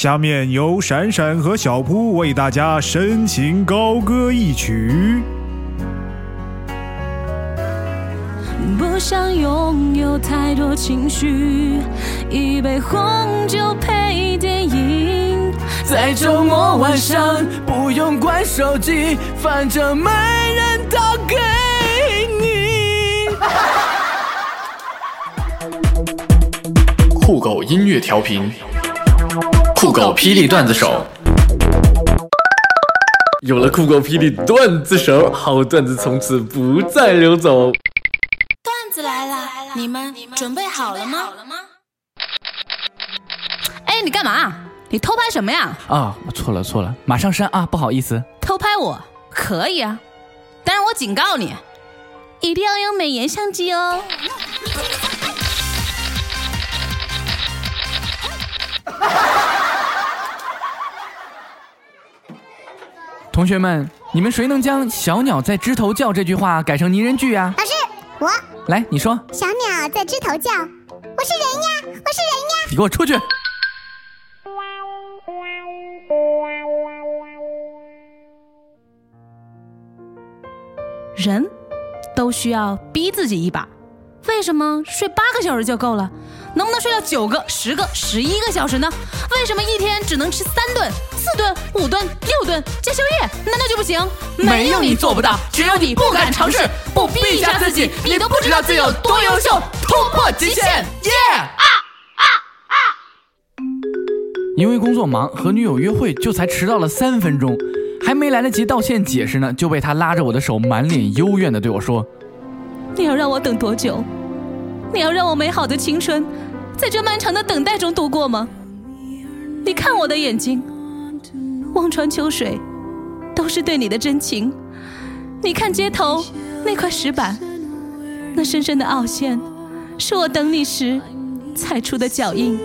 下面由闪闪和小扑为大家深情高歌一曲。不想拥有太多情绪，一杯红酒配电影，在周末晚上不用关手机，反正没人打给你。酷狗音乐调频，酷狗霹雳段子手。有了酷狗霹雳段子手，好段子从此不再流走。段子来了，你们准备好了吗？哎，你干嘛？你偷拍什么呀？啊，我错了错了，马上删啊，不好意思。偷拍我可以啊，但是我警告你，一定要用美颜相机哦。同学们，你们谁能将“小鸟在枝头叫”这句话改成拟人句呀？老师，我来，你说。小鸟在枝头叫，我是人呀，我是人呀。你给我出去！人都需要逼自己一把，为什么睡八个小时就够了？能不能睡到九个、十个、十一个小时呢？为什么一天只能吃三顿、四顿、五顿、六顿加宵夜？难道就不行？没有你做不到，只有你不敢尝试，不逼一下自己，你都不知道自己有多优秀，突破极限，耶！啊啊啊！因为工作忙，和女友约会就才迟到了三分钟，还没来得及道歉解释呢，就被他拉着我的手，满脸幽怨的对我说：“你要让我等多久？你要让我美好的青春在这漫长的等待中度过吗？你看我的眼睛，望穿秋水，都是对你的真情。你看街头那块石板，那深深的凹陷，是我等你时踩出的脚印。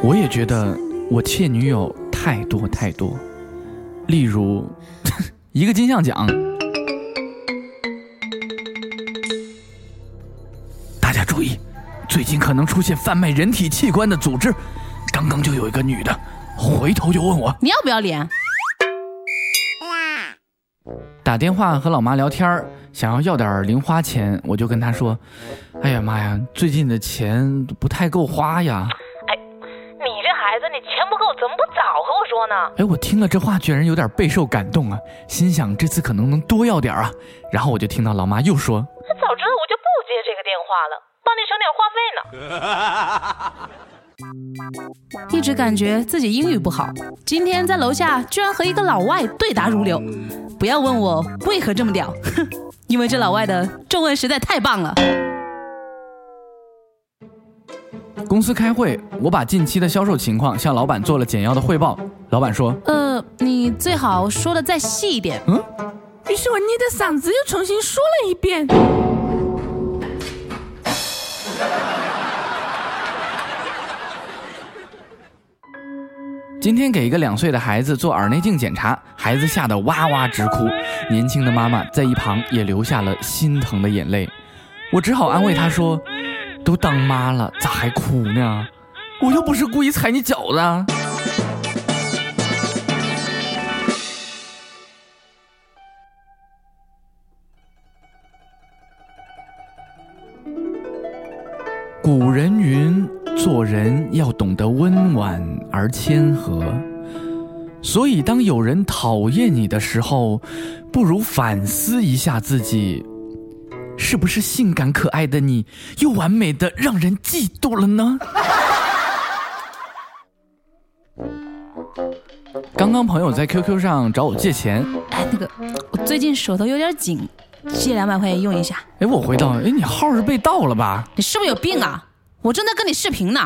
我也觉得我欠女友太多太多，例如 一个金像奖。可能出现贩卖人体器官的组织。刚刚就有一个女的，回头就问我你要不要脸？打电话和老妈聊天儿，想要要点零花钱，我就跟她说：“哎呀妈呀，最近的钱不太够花呀。”哎，你这孩子，你钱不够，怎么不早和我说呢？哎，我听了这话，居然有点备受感动啊，心想这次可能能多要点啊。然后我就听到老妈又说：“早知道我就不接这个电话了，帮你省点话费呢。”一直感觉自己英语不好，今天在楼下居然和一个老外对答如流。不要问我为何这么屌，哼，因为这老外的中文实在太棒了。公司开会，我把近期的销售情况向老板做了简要的汇报。老板说：“呃，你最好说的再细一点。”嗯，于是我捏着嗓子又重新说了一遍。今天给一个两岁的孩子做耳内镜检查，孩子吓得哇哇直哭，年轻的妈妈在一旁也流下了心疼的眼泪。我只好安慰她说：“都当妈了，咋还哭呢？我又不是故意踩你脚的。”古人云。做人要懂得温婉而谦和，所以当有人讨厌你的时候，不如反思一下自己，是不是性感可爱的你又完美的让人嫉妒了呢？刚刚朋友在 QQ 上找我借钱，哎，那个我最近手头有点紧，借两百块钱用一下。哎，我回到，哎，你号是被盗了吧？你是不是有病啊？我正在跟你视频呢。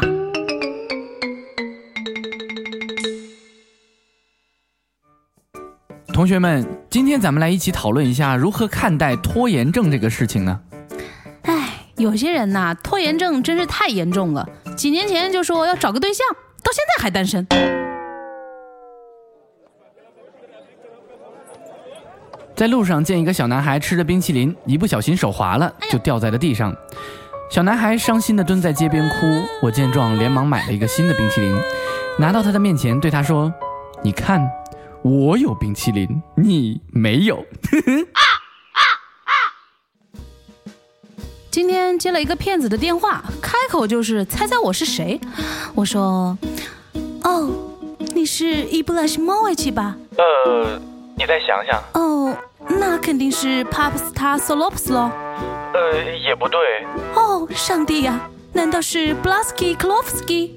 同学们，今天咱们来一起讨论一下如何看待拖延症这个事情呢？哎，有些人呐，拖延症真是太严重了。几年前就说要找个对象，到现在还单身。在路上见一个小男孩吃着冰淇淋，一不小心手滑了，就掉在了地上。小男孩伤心的蹲在街边哭。我见状，连忙买了一个新的冰淇淋。拿到他的面前，对他说：“你看，我有冰淇淋，你没有。今天接了一个骗子的电话，开口就是猜猜我是谁。我说：“哦，你是 e b l a s h m o i c h 吧？呃，你再想想。哦，那肯定是 Popstar 咯。呃，也不对。哦，上帝呀、难道是 Blasky Klovsky？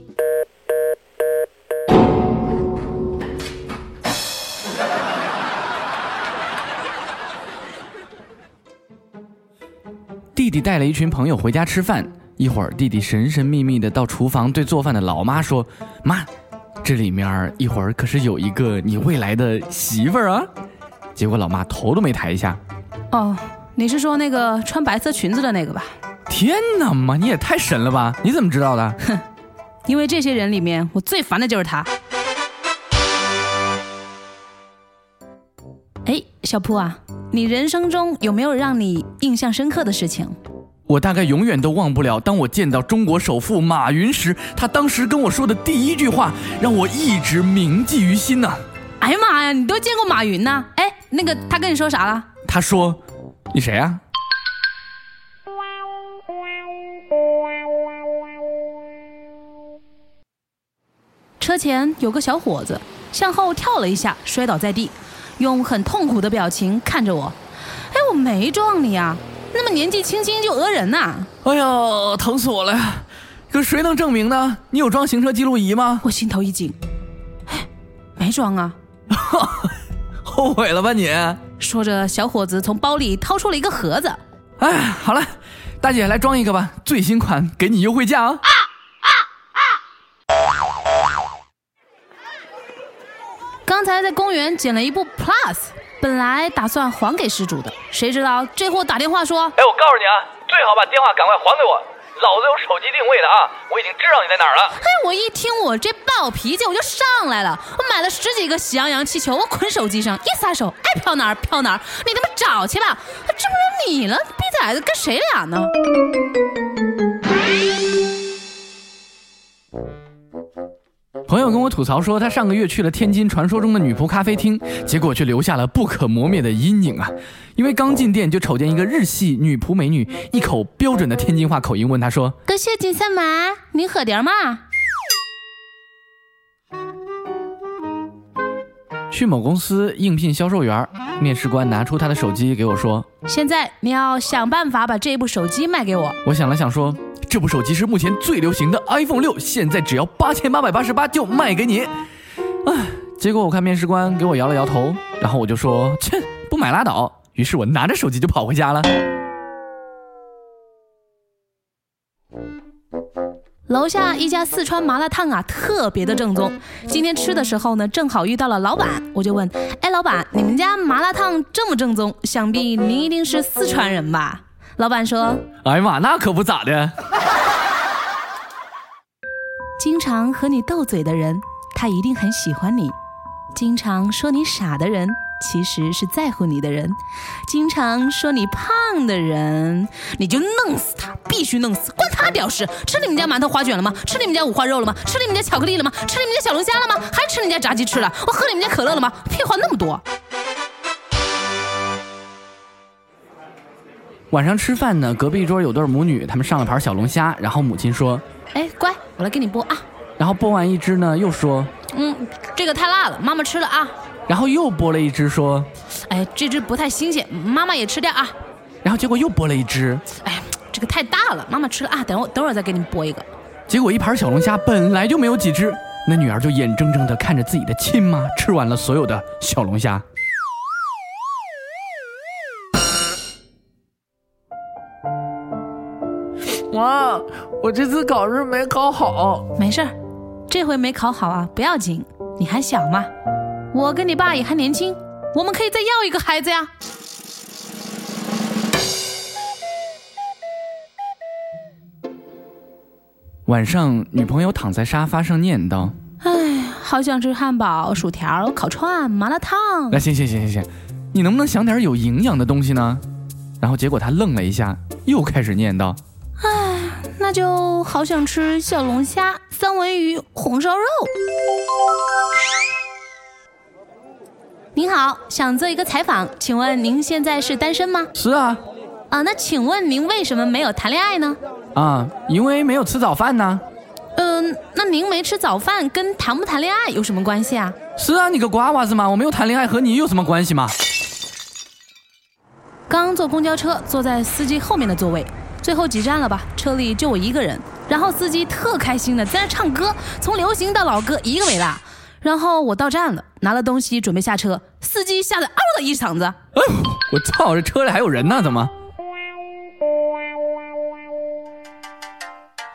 弟弟带了一群朋友回家吃饭，一会儿弟弟神神秘秘的到厨房对做饭的老妈说：“妈，这里面一会儿可是有一个你未来的媳妇儿啊。”结果老妈头都没抬一下。哦，你是说那个穿白色裙子的那个吧？天哪，妈，你也太神了吧！你怎么知道的？哼因为这些人里面，我最烦的就是他。哎，小铺啊，你人生中有没有让你印象深刻的事情？我大概永远都忘不了，当我见到中国首富马云时，他当时跟我说的第一句话，让我一直铭记于心呐、哎呀妈呀，你都见过马云呐？哎，那个他跟你说啥了？他说：“你谁啊？”车前有个小伙子向后跳了一下，摔倒在地，用很痛苦的表情看着我。哎，我没撞你啊，那么年纪轻轻就讹人呐、哎呀，疼死我了！可谁能证明呢？你有装行车记录仪吗？我心头一紧，哎，没装啊。后悔了吧你？说着，小伙子从包里掏出了一个盒子。哎，好了，大姐来装一个吧，最新款，给你优惠价哦啊！刚才在公园捡了一部 Plus，本来打算还给失主的，谁知道这货打电话说哎，我告诉你啊，最好把电话赶快还给我，老子有手机定位的啊，我已经知道你在哪儿了。：“嘿，我一听我这暴脾气，我就上来了。我买了十几个喜羊羊气球，我捆手机上，一撒手，爱飘哪儿飘哪儿。你他妈找去吧！啊这不是你了，逼崽子跟谁俩呢？友跟我吐槽说，他上个月去了天津传说中的女仆咖啡厅，结果却留下了不可磨灭的阴影啊！因为刚进店就瞅见一个日系女仆美女，一口标准的天津话口音问他说个谢金三嘛，你喝点嘛？：“去某公司应聘销售员。”面试官拿出他的手机给我说现在你要想办法把这部手机卖给我。：“我想了想说，这部手机是目前最流行的 iPhone 六，现在只要八千八百八十八就卖给你。”唉，结果我看面试官给我摇了摇头，然后我就说：“切，不买拉倒。”于是我拿着手机就跑回家了。楼下一家四川麻辣烫啊，特别的正宗。今天吃的时候呢，正好遇到了老板，我就问：“哎，老板，你们家麻辣烫这么正宗，想必您一定是四川人吧？”老板说哎呀妈，那可不咋的。：“经常和你斗嘴的人，他一定很喜欢你；经常说你傻的人，其实是在乎你的人；经常说你胖的人，你就弄死他，必须弄死，关他屌事！吃你们家馒头花卷了吗？吃你们家五花肉了吗？吃你们家巧克力了吗？吃你们家小龙虾了吗？还吃你们家炸鸡翅了？我喝你们家可乐了吗？屁话那么多！晚上吃饭呢，隔壁桌有对母女，他们上了盘小龙虾，然后母亲说，哎，乖，我来给你剥啊。然后剥完一只呢，又说，嗯，这个太辣了，妈妈吃了啊。然后又剥了一只，说，哎，这只不太新鲜，妈妈也吃掉啊。然后结果又剥了一只，哎，这个太大了，妈妈吃了啊。等我等会儿再给你剥一个。结果一盘小龙虾本来就没有几只，那女儿就眼睁睁地看着自己的亲妈吃完了所有的小龙虾。妈，我这次考试没考好。没事儿，这回没考好啊，不要紧，你还小嘛。我跟你爸也还年轻，我们可以再要一个孩子呀。晚上，女朋友躺在沙发上念叨哎，好想吃汉堡、薯条、烤串、麻辣烫：“。那行行行行行，你能不能想点有营养的东西呢？”然后结果她愣了一下，又开始念叨就好想吃小龙虾、三文鱼、红烧肉。您好，想做一个采访，请问您现在是单身吗？是啊。啊，那请问您为什么没有谈恋爱呢？啊，因为没有吃早饭呢。嗯，那您没吃早饭跟谈不谈恋爱有什么关系啊？是啊，你个瓜娃子嘛！我没有谈恋爱和你有什么关系嘛？刚坐公交车，坐在司机后面的座位。最后几站了吧？车里就我一个人，然后司机特开心的在那唱歌，从流行到老歌一个没落。然后我到站了，拿了东西准备下车，司机吓得嗷的一嗓子。哎，我操，这车里还有人呢，怎么？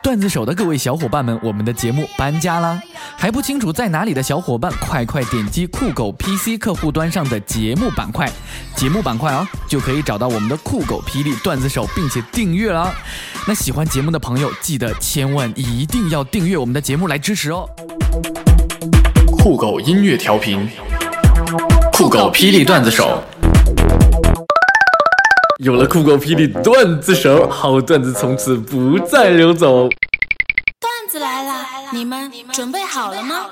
段子手的各位小伙伴们，我们的节目搬家啦！还不清楚在哪里的小伙伴，快快点击酷狗 PC 客户端上的节目板块，节目板块啊，就可以找到我们的酷狗霹雳段子手，并且订阅了。那喜欢节目的朋友，记得千万一定要订阅我们的节目来支持哦。酷狗音乐调频，酷狗霹雳段子手。有了酷狗霹雳段子手，好段子从此不再流走。段子来了，你们准备好了吗？